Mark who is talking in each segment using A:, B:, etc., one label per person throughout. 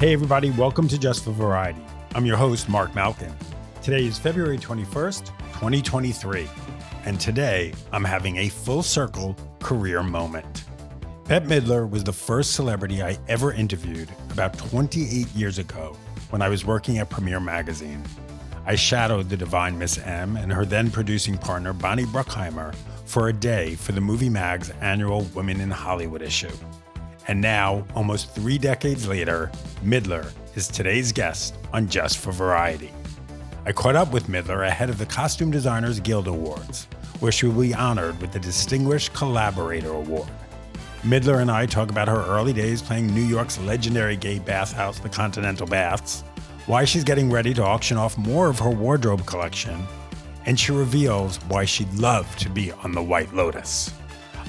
A: Hey, everybody, welcome to Just for Variety. I'm your host, Marc Malkin. Today is February 21st, 2023, and today I'm having a full circle career moment. Bette Midler was the first celebrity I ever interviewed about 28 years ago when I was working at Premiere Magazine. I shadowed the divine Miss M and her then producing partner, Bonnie Bruckheimer, for a day for the Movie Mag's annual Women in Hollywood issue. And now, almost three decades later, Midler is today's guest on Just for Variety. I caught up with Midler ahead of the Costume Designers Guild Awards, where she will be honored with the Distinguished Collaborator Award. Midler and I talk about her early days playing New York's legendary gay bathhouse, the Continental Baths, why she's getting ready to auction off more of her wardrobe collection, and she reveals why she'd love to be on the White Lotus.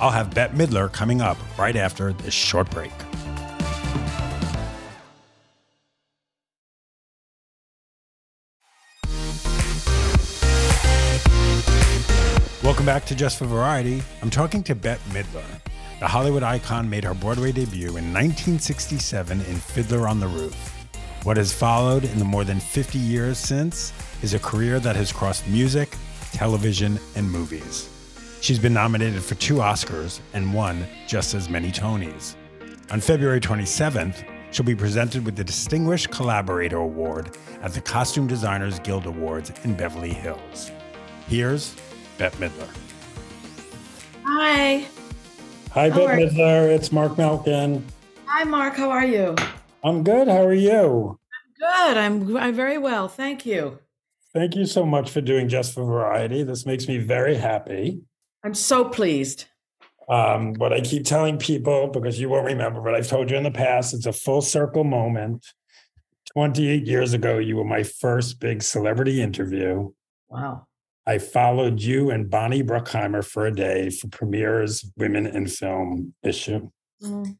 A: I'll have Bette Midler coming up right after this short break. Welcome back to Just for Variety. I'm talking to Bette Midler. The Hollywood icon made her Broadway debut in 1967 in Fiddler on the Roof. What has followed in the more than 50 years since is a career that has crossed music, television, and movies. She's been nominated for two Oscars and won just as many Tonys. On February 27th, she'll be presented with the Distinguished Collaborator Award at the Costume Designers Guild Awards in Beverly Hills. Here's Bette Midler.
B: Hi.
A: Hi,
B: How
A: Bette
B: are you?
A: Midler. It's Marc Malkin.
B: Hi, Marc. How are you?
A: I'm good. How are you?
B: Good. I'm, good. I'm very well. Thank you.
A: Thank you so much for doing Just for Variety. This makes me very happy.
B: I'm so pleased.
A: Um, what I keep telling people, because you won't remember, but I've told you in the past, it's a full circle moment. 28 years ago, you were my first big celebrity interview.
B: Wow.
A: I followed you and Bonnie Bruckheimer for a day for Premiere's Women in Film issue.
B: Mm.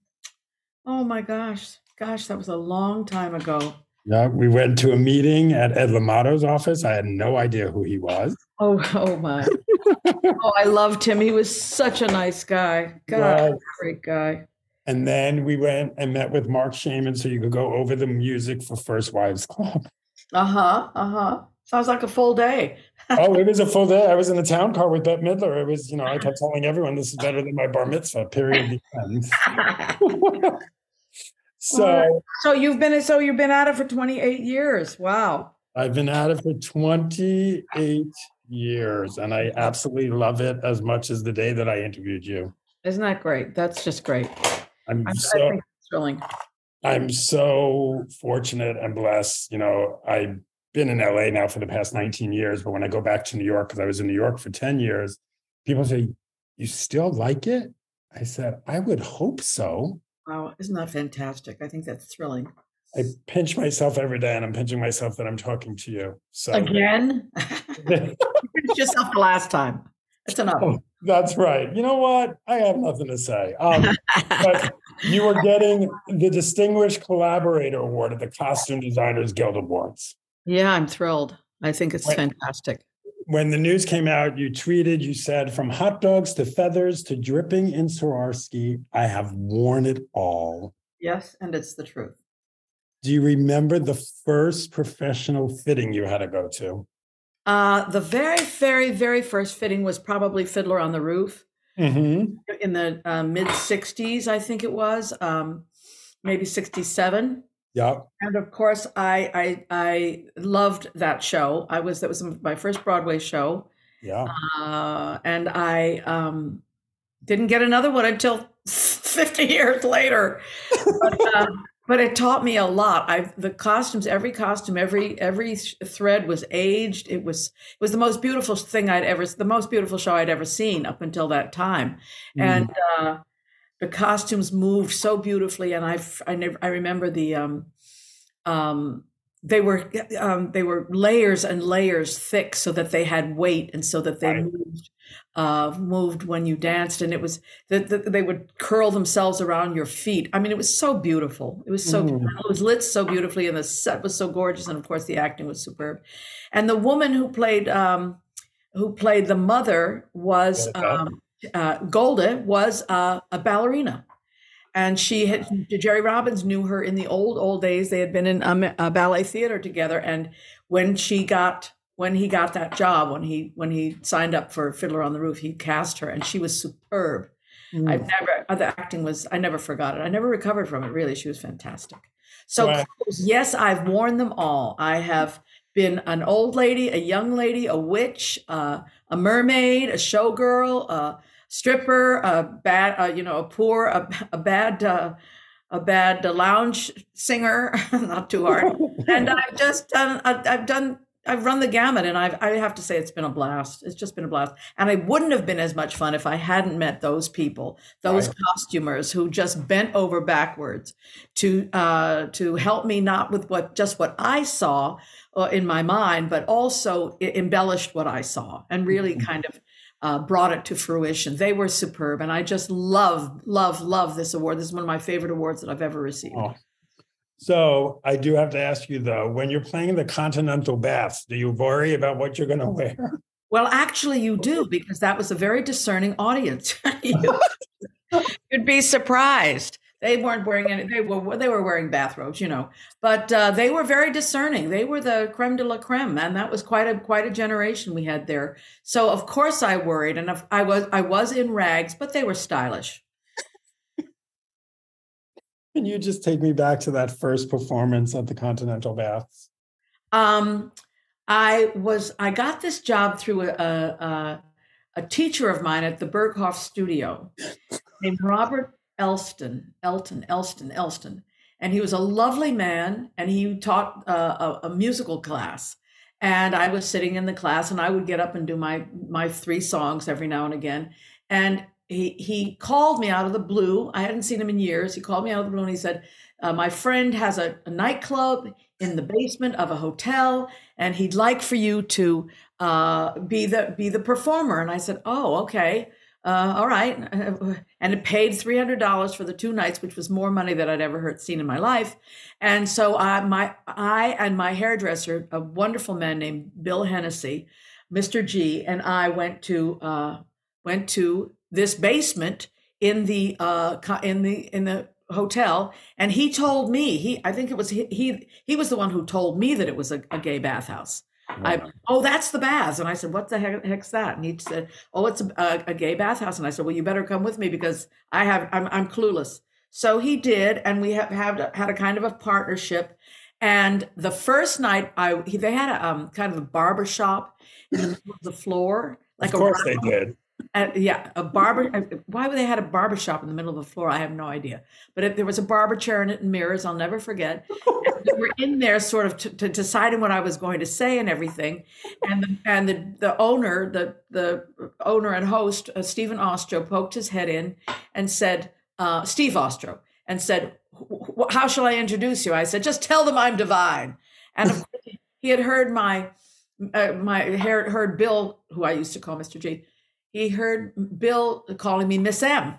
B: Oh my gosh. Gosh, that was a long time ago.
A: Yeah, we went to a meeting at Ed Limato's office. I had no idea who he was.
B: Oh, oh my. oh, I loved him. He was such a nice guy. God,
A: Right.
B: great guy.
A: And then we went and met with Marc Shaiman so you could go over the music for First Wives Club.
B: Uh huh. Uh huh. Sounds like a full day.
A: oh, it was a full day. I was in the town car with Bette Midler. It was, you know, I kept telling everyone this is better than my bar mitzvah, period. The end. so
B: so you've been so you've been at it for 28 years. Wow.
A: I've been at it for 28 years and I absolutely love it as much as the day that I interviewed you.
B: Isn't that great? That's just great.
A: I'm
B: I, I
A: so
B: think it's thrilling.
A: I'm so fortunate and blessed. You know, I've been in LA now for the past 19 years, but when I go back to New York, because I was in New York for 10 years, people say, You still like it? I said, I would hope so.
B: Wow, isn't that fantastic? I think that's thrilling.
A: I pinch myself every day and I'm pinching myself that I'm talking to you. So
B: Again? you finished yourself the last time. That's enough.
A: Oh, that's right. You know what? I have nothing to say. Um, but you were getting the Distinguished Collaborator Award at the Costume Designers Guild Awards.
B: yeah, I'm thrilled. I think it's
A: Wait.
B: fantastic.
A: when the news came out, you tweeted, you said, from hot dogs to feathers to dripping in Swarovski, I have worn it all.
B: Yes, and it's the truth.
A: Do you remember the first professional fitting you had to go to?
B: Uh, the very, very, very first fitting was probably Fiddler on the Roof
A: Mm-hmm.
B: in the uh, mid 60s, I think it was, um, maybe 67.
A: Yeah.
B: And of course, I, I I loved that show. I was that was my first Broadway show.
A: Yeah.
B: uh, and I um, didn't get another one until 50 years later. But, uh, but it taught me a lot. I the costumes, every costume, every every thread was aged. It was it was the most beautiful thing I'd ever, the most beautiful show I'd ever seen up until that time, and uh, the costumes moved so beautifully. And I I never I remember the um um they were um, they were layers and layers thick so that they had weight and so that they
A: Right.
B: moved uh, moved when you danced and it was that that they would curl themselves around your feet. I mean, it was so beautiful. It was so
A: Mm.
B: it was lit so beautifully and the set was so gorgeous and of course the acting was superb. And the woman who played um, who played the mother was
A: Golde.
B: um, uh, Golde was uh, a ballerina. and she had Jerry Robbins knew her in the old old days. They had been in a, a ballet theater together, and when she got when he got that job, when he when he signed up for Fiddler on the Roof, he cast her, and she was superb. Mm. I've never uh, the acting was I never forgot it. I never recovered from it. Really, she was fantastic. So right. yes, I've worn them all. I have been an old lady, a young lady, a witch, uh, a mermaid, a showgirl, a stripper, a bad, uh, you know, a poor, a, a bad, uh, a bad lounge singer, not too hard. and I've just done, I've done I've run the gamut, and I've, I have to say it's been a blast. It's just been a blast, and I wouldn't have been as much fun if I hadn't met those people, those right. costumers who just bent over backwards to uh, to help me not with what just what I saw uh, in my mind, but also embellished what I saw and really mm-hmm. kind of uh, brought it to fruition. They were superb, and I just love, love, love this award. This is one of my favorite awards that I've ever received. Oh,
A: so I do have to ask you though, when you're playing the continental baths, do you worry about what you're going to wear?
B: Well, actually, you do because that was a very discerning audience. You'd be surprised. They weren't wearing any. They were they were wearing bathrobes, you know, but uh, they were very discerning. They were the creme de la creme, and that was quite a quite a generation we had there. So of course I worried, and I was I was in rags, but they were stylish.
A: Can you just take me back to that first performance at the Continental Baths?
B: Um, I was I got this job through a, a, a teacher of mine at the Berghof Studio named Robert Elston, Elton, Elston, Elston, and he was a lovely man, and he taught uh, a, a musical class. And I was sitting in the class, and I would get up and do my my three songs every now and again. And he he called me out of the blue. I hadn't seen him in years. He called me out of the blue and he said, uh, "My friend has a, a, nightclub in the basement of a hotel, and he'd like for you to uh, be the be the performer." And I said, "Oh, okay." Uh, all right. And it paid $300 for the two nights, which was more money than I'd ever heard seen in my life. And so I, my, I and my hairdresser, a wonderful man named Bill Hennessy, Mr. G, and I went to, uh, went to this basement in the uh, in the in the hotel and he told me he i think it was he he, he was the one who told me that it was a, a gay bathhouse. I, oh that's the baths. And i said what the heck, heck's that? And he said oh it's a, a, gay bathhouse. And i said well you better come with me because i have i'm, I'm clueless. So he did and we have, have had a kind of a partnership. And the first night i he, they had a um, kind of a barber shop in the middle of the floor
A: like of course they did
B: uh, yeah, a barber. Uh, why would they had a barber shop in the middle of the floor? I have no idea. But if there was a barber chair in it and mirrors, I'll never forget. we were in there, sort of, to, to deciding what I was going to say and everything. And the, and the the owner, the the owner and host, uh, Stephen Ostrow, poked his head in and said, uh, "Steve Ostrow," and said, "How shall I introduce you?" I said, "Just tell them I'm divine." And of course, he had heard my uh, my heard Bill, who I used to call Mr. G he heard Bill calling me Miss M.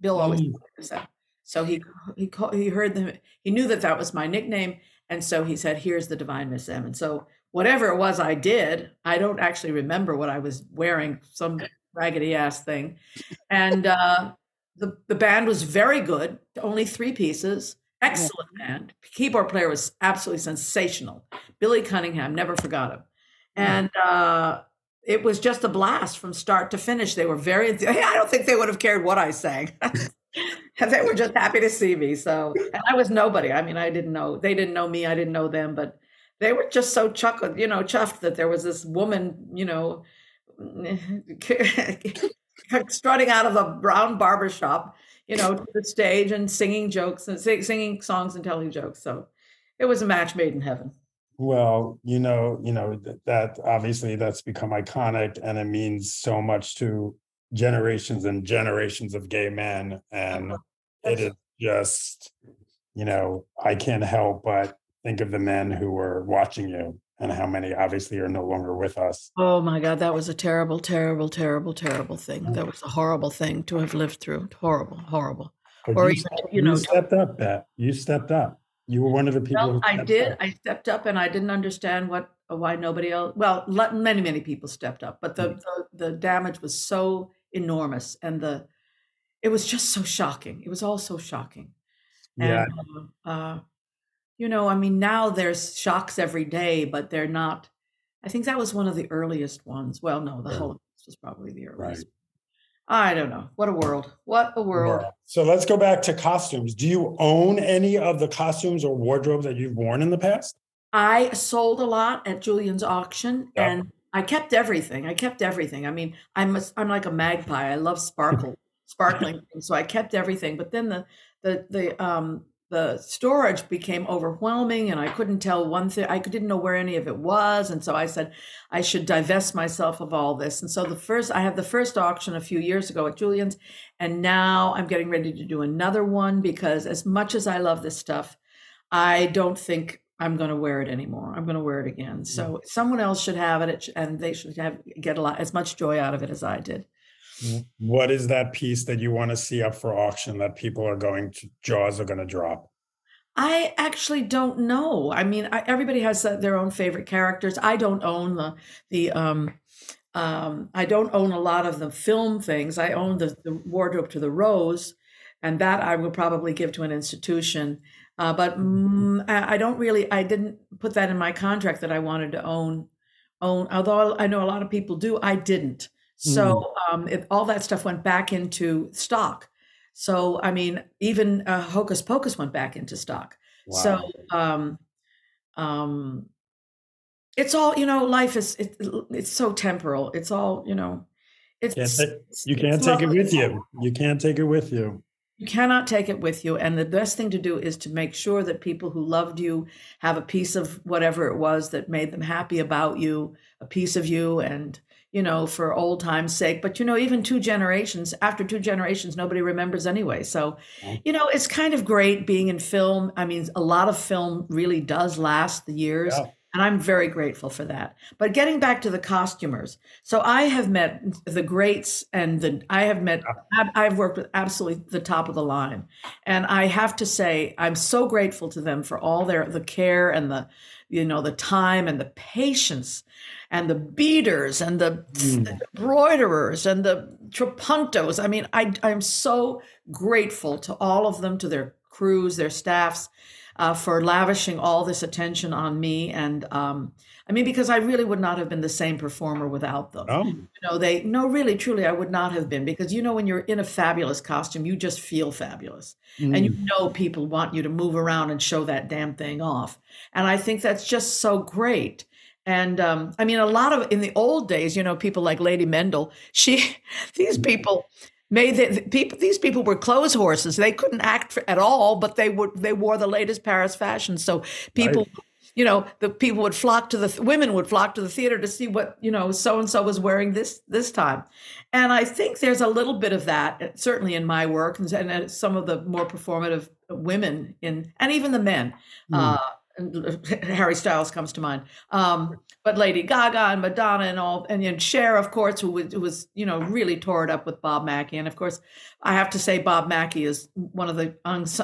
B: Bill always mm. Miss M. So he he called, he heard them. He knew that that was my nickname, and so he said, "Here's the divine Miss M." And so whatever it was I did, I don't actually remember what I was wearing, some raggedy ass thing, and uh, the the band was very good. Only three pieces. Excellent band. Keyboard player was absolutely sensational. Billy Cunningham, never forgot him. And uh, it was just a blast from start to finish. They were very, I don't think they would have cared what I sang. they were just happy to see me. So, and I was nobody. I mean, I didn't know, they didn't know me. I didn't know them, but they were just so chuckled, you know, chuffed that there was this woman, you know, strutting out of a brown barber shop, you know, to the stage and singing jokes and singing songs and telling jokes. So it was a match made in heaven.
A: Well, you know, you know that obviously that's become iconic, and it means so much to generations and generations of gay men, and uh-huh. it is just, you know, I can't help but think of the men who were watching you and how many obviously are no longer with us.
B: Oh my God, that was a terrible, terrible, terrible, terrible thing. Mm. That was a horrible thing to have lived through. Horrible, horrible.
A: But or you, even, you know, you stepped up, Beth. You stepped up. You were one of the people.
B: Well, I did. Up. I stepped up, and I didn't understand what why nobody else. Well, many many people stepped up, but the, mm-hmm. the the damage was so enormous, and the it was just so shocking. It was all so shocking.
A: Yeah.
B: And, uh, uh, you know, I mean, now there's shocks every day, but they're not. I think that was one of the earliest ones. Well, no, the
A: Right.
B: Holocaust was probably the
A: Right.
B: I don't know. What a world. What a world.
A: So let's go back to costumes. Do you own any of the costumes or wardrobes that you've worn in the past?
B: I sold a lot at Julien's auction
A: Yeah.
B: and I kept everything. I kept everything. I mean, I'm a, I'm like a magpie. I love sparkle, sparkling things. So I kept everything. But then the the the um the storage became overwhelming and I couldn't tell one thing. I didn't know where any of it was. And so I said I should divest myself of all this. And so the first I had the first auction a few years ago at Julien's and now I'm getting ready to do another one because as much as I love this stuff, I don't think I'm going to wear it anymore. I'm going to wear it again. So mm. someone else should have it, it and they should have get a lot as much joy out of it as I did.
A: What is that piece that you want to see up for auction that people are going to jaws are going to drop?
B: I actually don't know. I mean, I, everybody has uh, their own favorite characters. I don't own the the um, um, I don't own a lot of the film things. I own the, the wardrobe to the rose, and that I will probably give to an institution. Uh, but mm, I, I don't really. I didn't put that in my contract that I wanted to own. Own. Although I know a lot of people do, I didn't. So um, it, all that stuff went back into stock. So I mean, even uh, Hocus Pocus went back into stock. So um, um, it's all you know. Life is it, it's so temporal. It's all you know. It's
A: Can't you can't take it with you. You can't take it with you.
B: You cannot take it with you. And the best thing to do is to make sure that people who loved you have a piece of whatever it was that made them happy about you, a piece of you, and, you know, for old time's sake. But, you know, even two generations, after two generations, nobody remembers anyway. So, you know, it's kind of great being in film. I mean, a lot of film really does last the years.
A: Yeah.
B: And I'm very grateful for that. But getting back to the costumers, so I have met the greats, and the I have met I've- I've worked with absolutely the top of the line, and I have to say I'm so grateful to them for all their the care and the you know the time and the patience and the beaders and the,
A: Mm.
B: the and the trapuntos. I mean, I I'm so grateful to all of them, to their crews, their staffs, uh, for lavishing all this attention on me. And um, I mean, because I really would not have been the same performer without them.
A: Oh,
B: you know they no really truly i would not have been. Because you know when you're in a fabulous costume you just feel fabulous. And you
A: mm,
B: know people want you to move around and show that damn thing off. And i think that's just so great and um, i mean a lot of in the old days you know people like lady Mendl she these people made the, the people these people were clothes horses. They couldn't act for, at all but they would they wore the latest paris fashion. So people you know the people would flock to the women would flock to the theater to see what you know so and so was wearing this this time. And i think there's a little bit of that uh, certainly in my work and, and uh, some of the more performative women in and even the men
A: Mm.
B: uh Harry Styles comes to mind, um, but Lady Gaga and Madonna and all, and know, Cher, of course, who was, who was you know really tore it up with Bob Mackie, and of course, I have to say Bob Mackie is one of the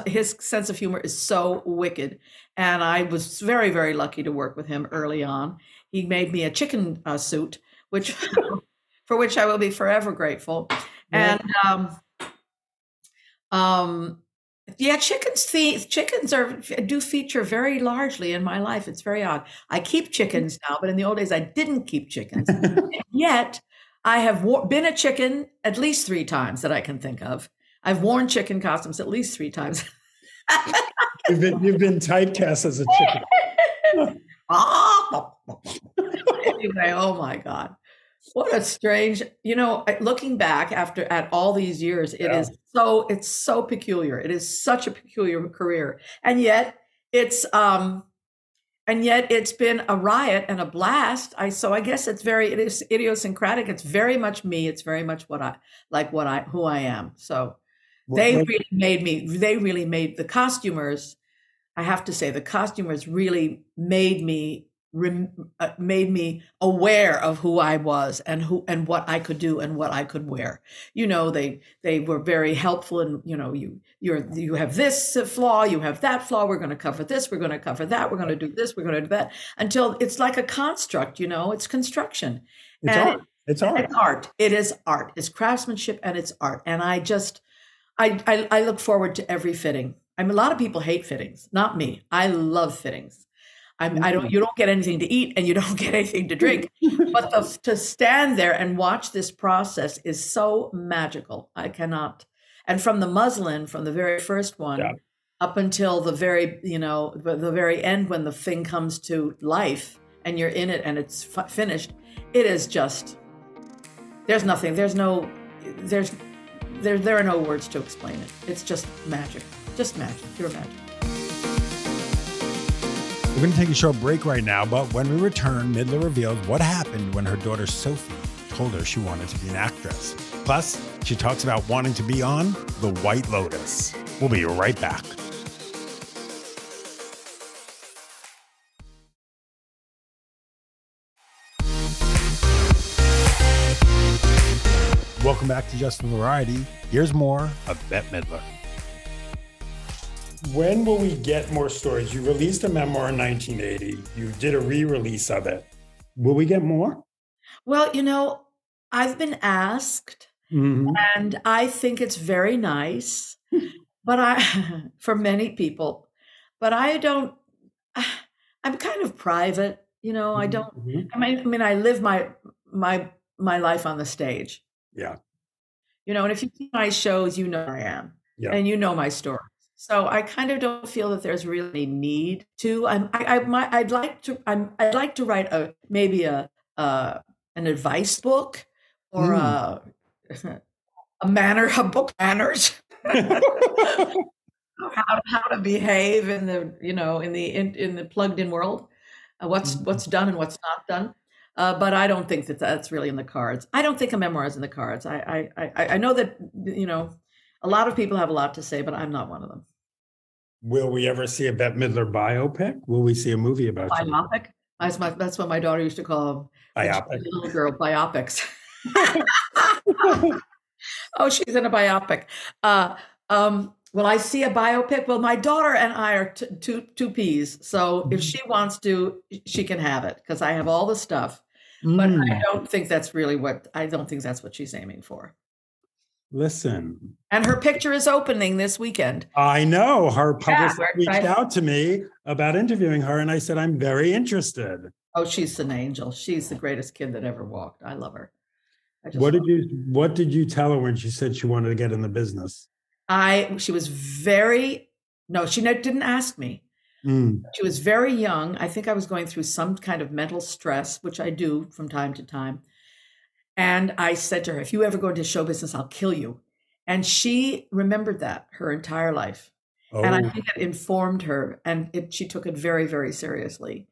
B: his sense of humor is so wicked, and I was very very lucky to work with him early on. He made me a chicken uh, suit, which for which I will be forever grateful,
A: Yeah.
B: and um, um, yeah, chickens. The chickens are do feature very largely in my life. It's very odd. I keep chickens now, but in the old days I didn't keep chickens. Yet I have wo- been a chicken at least three times that I can think of. I've worn chicken costumes at least three times.
A: you've been you've been typecast as a chicken.
B: Ah! anyway, oh my God. What a strange, you know, looking back after at all these years, it is
A: Yeah.
B: so it's so peculiar. It is such a peculiar career. And yet it's um and yet it's been a riot and a blast. I so I guess it's very it is idiosyncratic. It's very much me. It's very much what I like what I who I am. So they
A: What-
B: really made me they really made the costumers i have to say the costumers really made me rem, uh, made me aware of who i was and who and what i could do and what i could wear you know they they were very helpful and you know you you're you have this flaw you have that flaw we're going to cover this we're going to cover that we're going to do this we're going to do that until it's like a construct you know it's construction
A: it's
B: and-
A: art. It's art.
B: it's art. It is art. It's craftsmanship and it's art. And I just, I, I, I look forward to every fitting. I mean, a lot of people hate fittings, not me. I love fittings. I'm, I don't. Mm-hmm. You don't get anything to eat, and you don't get anything to drink. but the, to stand there and watch this process is so magical. I cannot. And from the muslin, from the very first one, yeah. up until the very, you know, the very end, when the thing comes to life and you're in it and it's f- finished, it is just. There's nothing. There's no. There's. There. There are no words to explain it. It's just magic. Just magic. Pure magic.
A: We're going to take a short break right now, but when we return, Midler reveals what happened when her daughter Sophie told her she wanted to be an actress. Plus, she talks about wanting to be on The White Lotus. We'll be right back. Welcome back to Just for Variety. Here's more of Bette Midler when will we get more stories? You released a memoir in 1980. You did a re-release of it. Will we get more?
B: Well, you know, I've been asked, mm-hmm. and I think it's very nice. but I, for many people, but I don't. I'm kind of private, you know. I don't. Mm-hmm. I mean, I mean, I live my my my life on the stage.
A: Yeah.
B: You know, and if you see my shows, you know I am. Yeah. And you know my story. So I kind of don't feel that there's really need to. I'm, I, I I'd like to. I'm, I'd like to write a maybe a uh, an advice book or mm. a a manner a book manners. how, how to behave in the you know in the in, in the plugged in world uh, what's mm-hmm. what's done and what's not done uh, but I don't think that that's really in the cards. I don't think a memoir is in the cards. I, I I I know that you know a lot of people have a lot to say, but I'm not one of them.
A: Will we ever see a Bette Midler biopic? Will we see a movie about
B: biopic? That's, my, that's what my daughter used to call them.
A: Biopic.
B: Little girl biopics. oh, she's in a biopic. Uh, um, will I see a biopic? Well, my daughter and I are t- two two peas. So mm-hmm. if she wants to, she can have it because I have all the stuff. Mm. But I mm. don't think that's really what I don't think that's what she's aiming for.
A: Listen.
B: And her picture is opening this weekend.
A: I know. Her publicist yeah, reached out to me about interviewing her, and I said, I'm very interested.
B: Oh, she's an angel. She's the greatest kid that ever walked. I love her.
A: I what did you her. what did you tell her when she said she wanted to get in the business?
B: I she was very no, she didn't ask me. Mm. She was very young. I think I was going through some kind of mental stress, which I do from time to time. And I said to her, if you ever go into show business, I'll kill you. And she remembered that her entire life. Oh. And I oh. think it informed her, and it, she took it very, very seriously.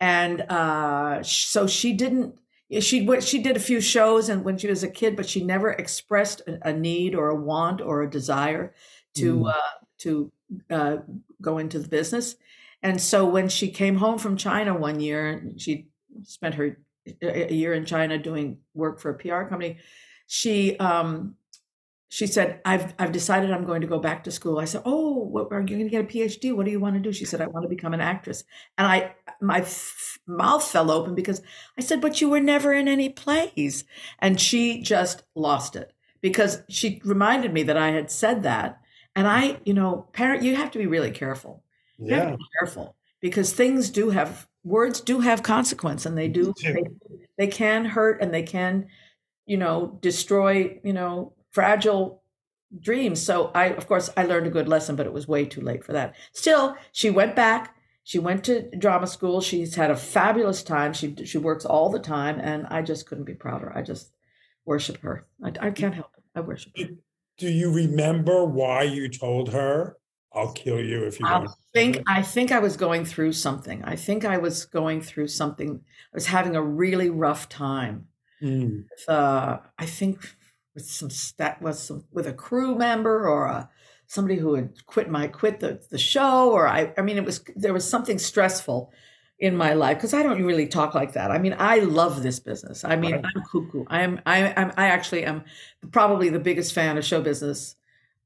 B: And uh, so she didn't. She she did a few shows, and when she was a kid, but she never expressed a, a need or a want or a desire to mm. uh, to uh, go into the business. And so when she came home from China one year, she spent her a year in China doing work for a PR company, she um, she said, "I've I've decided I'm going to go back to school." I said, "Oh, what, are you going to get a PhD? What do you want to do?" She said, "I want to become an actress." And I my f- mouth fell open because I said, "But you were never in any plays," and she just lost it because she reminded me that I had said that, and I, you know, parent, you have to be really careful.
A: Yeah,
B: careful because things do have words do have consequence and they do they, they can hurt and they can you know destroy you know fragile dreams. So i of course i learned a good lesson but it was way too late for that. Still she went back she went to drama school she's had a fabulous time she she works all the time and i just couldn't be prouder. I just worship her. I, I can't help it. I worship her.
A: do you remember why you told her I'll kill you if you
B: I don't. think I think I was going through something. I think I was going through something. I was having a really rough time. Mm. With, uh, I think with some that was some, with a crew member or a somebody who had quit my quit the, the show or I I mean it was there was something stressful in my life because I don't really talk like that. I mean, I love this business. I mean, right. I'm cuckoo. I am I am I actually am probably the biggest fan of show business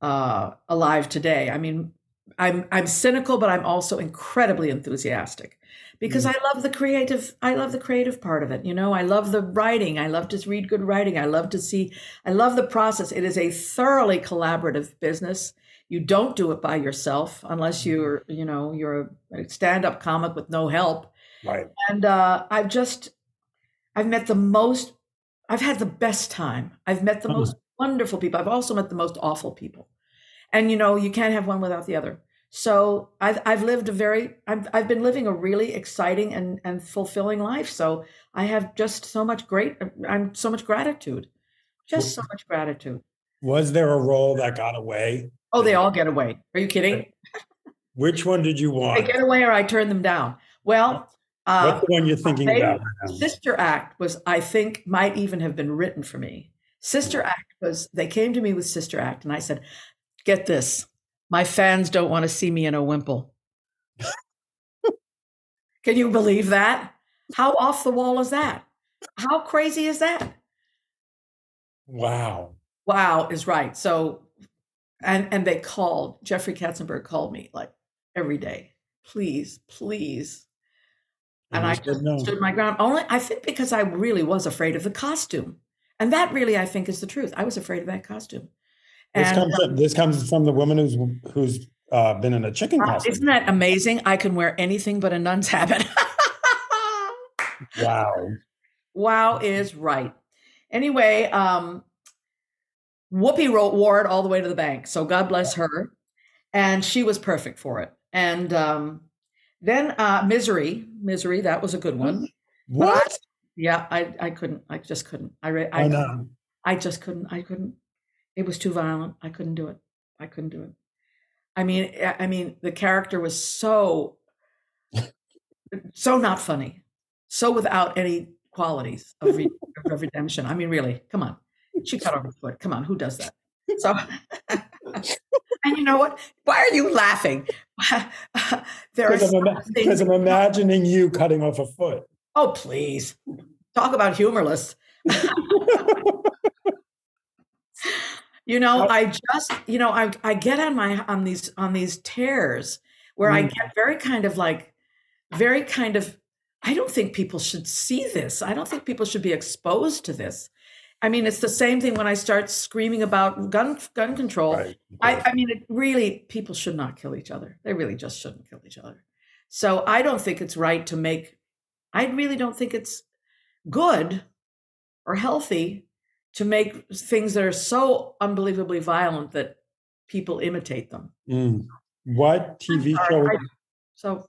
B: uh, alive today. I mean, I'm I'm cynical, but I'm also incredibly enthusiastic because
A: Mm.
B: I love the creative I love the creative part of it. You know, I love the writing. I love to read good writing. I love to see I love the process. It is a thoroughly collaborative business. You don't do it by yourself unless you're, you know, you're a stand-up comic with no help.
A: Right.
B: And uh, I've just I've met the most I've had the best time. I've met the
A: Oh.
B: most wonderful people. I've also met the most awful people. And you know, you can't have one without the other. So I've I've lived a very I've I've been living a really exciting and and fulfilling life. So I have just so much great I'm so much gratitude. Just so much gratitude.
A: Was there a role that got away?
B: Oh, they all get away. Are you kidding?
A: Which one did you want?
B: They
A: want?
B: get away or I turn them down. Well, uh,
A: What's the one you're thinking about?
B: Sister Act was, I think, might even have been written for me. Sister Act was, they came to me with Sister Act, and I said, Get this, my fans don't want to see me in a wimple. Can you believe that? How off the wall is that? How crazy is that?
A: Wow.
B: Wow, is right. So, and and they called Jeffrey Katzenberg called me like every day, please, please, and
A: you
B: I just
A: no.
B: stood my ground. Only I think because I really was afraid of the costume, and that really I think is the truth. I was afraid of that costume.
A: This comes, from, this comes from the woman who's who's uh, been in a chicken
B: uh,
A: costume.
B: isn't that amazing? I can wear anything but a nun's habit.
A: Wow.
B: wow is right. Anyway, um, Whoopi wore it all the way to the bank. So God bless her. And she was perfect for it. And um, then uh, Misery, Misery, that was a good one.
A: What?
B: Yeah, I, I couldn't, I just couldn't. I, re- I,
A: I
B: couldn't.
A: know.
B: I just couldn't, I couldn't. It was too violent. I couldn't do it. I couldn't do it. I mean, I mean, the character was so, so not funny, so without any qualities of, re- of redemption. I mean, really, come on. She cut off her foot. Come on, who does that? So, and you know what? Why are you laughing? there
A: Because I'm, ima- because. I'm imagining you cutting off a foot.
B: Oh, please. Talk about humorless. You know. I just, you know, I I get on my on these on these tears where I
A: Mm.
B: get very kind of like very kind of I don't think people should see this. I don't think people should be exposed to this. I mean, it's the same thing when I start screaming about gun gun control.
A: Right.
B: I, I mean, it really, people should not kill each other. They really just shouldn't kill each other. So I don't think it's right to make, I really don't think it's good or healthy to make things that are so unbelievably violent that people imitate them.
A: Mm. What TV
B: sorry,
A: show?
B: I- So,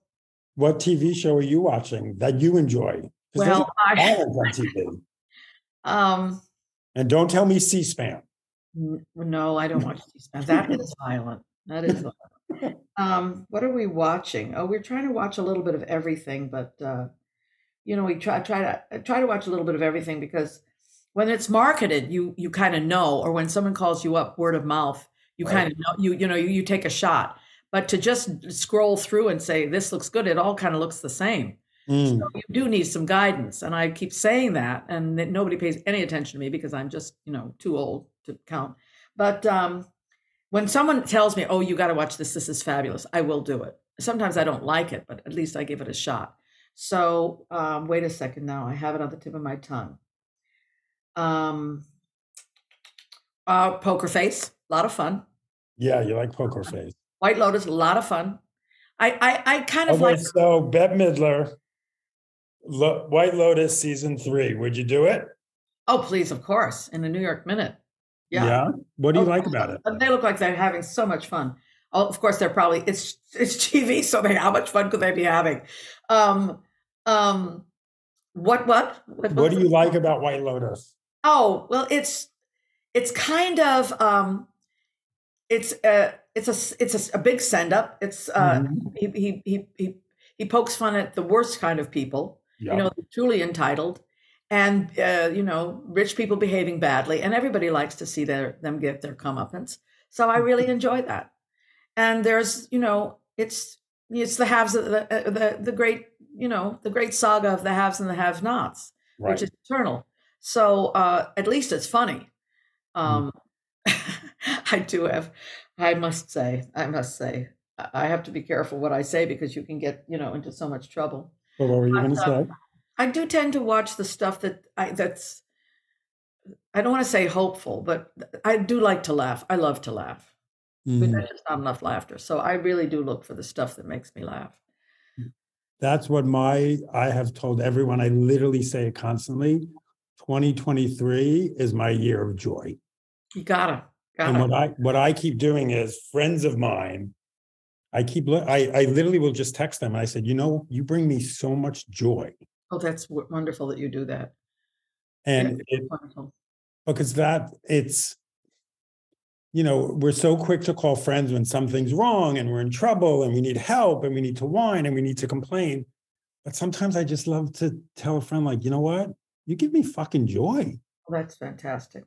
A: What TV show are you watching that you enjoy?
B: well, I,
A: on TV.
B: um,
A: And don't tell me C-SPAN.
B: n- no, I don't watch C-SPAN. That is violent. That is violent. Um, what are we watching? Oh, we're trying to watch a little bit of everything, but uh, you know, we try try to I try to watch a little bit of everything because when it's marketed, you you kind of know, or when someone calls you up, word of mouth, you
A: Right.
B: kind of know you you know you, you take a shot. But to just scroll through and say this looks good, it all kind of looks the same.
A: Mm.
B: So you do need some guidance, and I keep saying that, and that nobody pays any attention to me because I'm just you know too old to count. But um, when someone tells me, "Oh, you got to watch this. This is fabulous," I will do it. Sometimes I don't like it, but at least I give it a shot. So um, wait a second. Now I have it on the tip of my tongue. Um, uh, Poker Face, a lot of fun.
A: Yeah, you like Poker Face.
B: White Lotus, a lot of fun. I I, I kind of
A: Okay,
B: like.
A: so Bette Midler, Lo- White Lotus season three. Would you do it?
B: Oh, please, of course, in the New York Minute. Yeah. yeah.
A: What do you
B: Oh,
A: like about it?
B: They look like they're having so much fun. Oh, of course, they're probably it's it's TV, so they how much fun could they be having? Um, um, what what what,
A: What do you like about White Lotus?
B: Oh well, it's it's kind of um, it's a it's a it's a, a big send up. It's uh,
A: Mhm.
B: he, he he he he pokes fun at the worst kind of people.
A: Yeah.
B: you know, truly entitled, and uh, you know, rich people behaving badly, and everybody likes to see their them get their comeuppance. So I really enjoy that. And there's, you know, it's it's the haves of the uh, the the great, you know, the great saga of the haves and the have-nots,
A: right.
B: which is eternal. So uh, at least it's funny. Um, I do have, I must say, I must say, I have to be careful what I say because you can get, you know, into so much trouble.
A: But what were you going to say?
B: I do tend to watch the stuff that I, that's. I don't want to say hopeful, but I do like to laugh. I love to laugh. Mm. There's just not enough laughter, so I really do look for the stuff that makes me laugh.
A: That's what my I have told everyone. I literally say it constantly. 2023 is my year of joy.
B: You gotta. gotta.
A: And what I what I keep doing is friends of mine. I keep I I literally will just text them. I said, you know, you bring me so much joy.
B: Oh, that's wonderful that you do that.
A: And yeah, it, wonderful. because that it's you know, we're so quick to call friends when something's wrong and we're in trouble and we need help and we need to whine and we need to complain. But sometimes I just love to tell a friend, like, you know what? You give me fucking joy.
B: That's fantastic.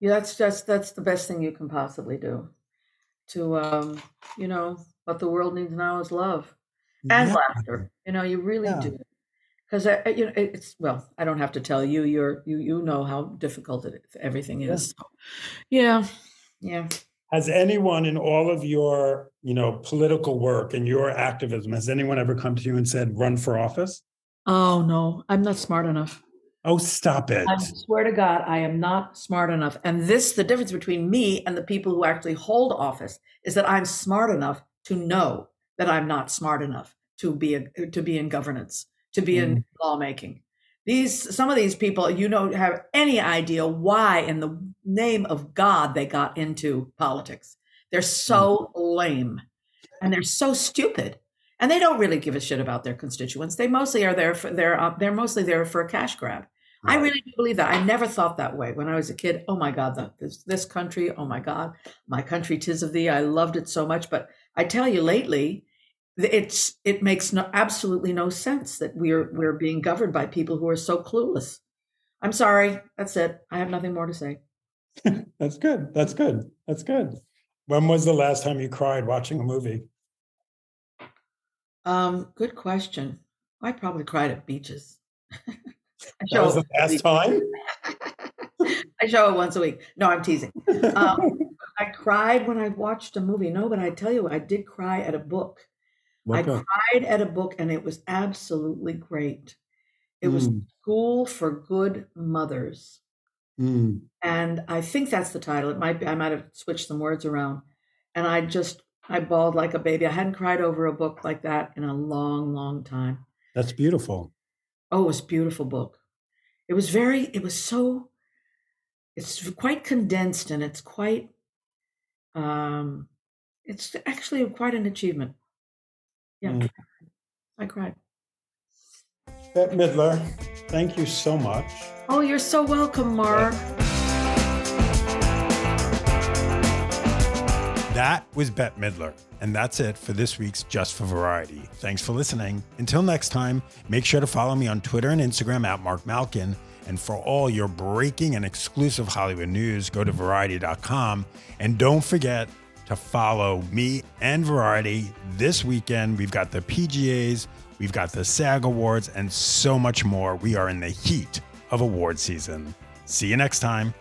B: Yeah, that's just that's the best thing you can possibly do. To um, you know, what the world needs now is love and yeah. laughter. You know, you really yeah. do. Because you know, it's well, I don't have to tell you. You're you you know how difficult it everything is. Yeah. So, yeah. Yeah.
A: Has anyone in all of your, you know, political work and your activism, has anyone ever come to you and said, run for office?
B: Oh no, I'm not smart enough.
A: Oh, stop it.
B: I swear to God, I am not smart enough. And this, the difference between me and the people who actually hold office is that I'm smart enough to know that I'm not smart enough to be a, to be in governance, to be mm. in lawmaking. These some of these people, you don't have any idea why in the name of God they got into politics. They're so mm. lame and they're so stupid. And they don't really give a shit about their constituents. They mostly are there for they're uh, they're mostly there for a cash grab. Right. I really do believe that. I never thought that way when I was a kid. Oh my God, the, this this country. Oh my God, my country, tis of thee. I loved it so much. But I tell you, lately, it's it makes no absolutely no sense that we're we're being governed by people who are so clueless. I'm sorry. That's it. I have nothing more to say.
A: That's good. That's good. That's good. When was the last time you cried watching a movie?
B: Um, good question. I probably cried at beaches.
A: that was the last time.
B: I show it once a week. No, I'm teasing. Um, I cried when I watched a movie. No, but I tell you, I did cry at a book. What I book? cried at a book, and it was absolutely great. It mm. was School for Good Mothers. Mm. And I think that's the title. It might be, I might have switched some words around. And I just, I bawled like a baby. I hadn't cried over a book like that in a long, long time.
A: That's beautiful.
B: Oh, it was a beautiful book. It was very, it was so, it's quite condensed and it's quite, um, it's actually quite an achievement. Yeah, mm. I cried.
A: Bette Midler, thank you so much.
B: Oh, you're so welcome, Marc.
A: That was Bette Midler. And that's it for this week's Just for Variety. Thanks for listening. Until next time, make sure to follow me on Twitter and Instagram at Marc Malkin. And for all your breaking and exclusive Hollywood news, go to variety.com. And don't forget to follow me and Variety this weekend. We've got the PGAs, we've got the SAG Awards, and so much more. We are in the heat of award season. See you next time.